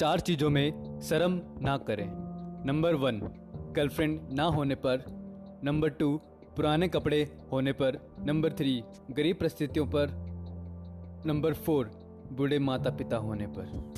चार चीज़ों में शर्म ना करें। नंबर वन, गर्लफ्रेंड ना होने पर। नंबर टू, पुराने कपड़े होने पर। नंबर थ्री, गरीब परिस्थितियों पर। नंबर फोर, बूढ़े माता पिता होने पर।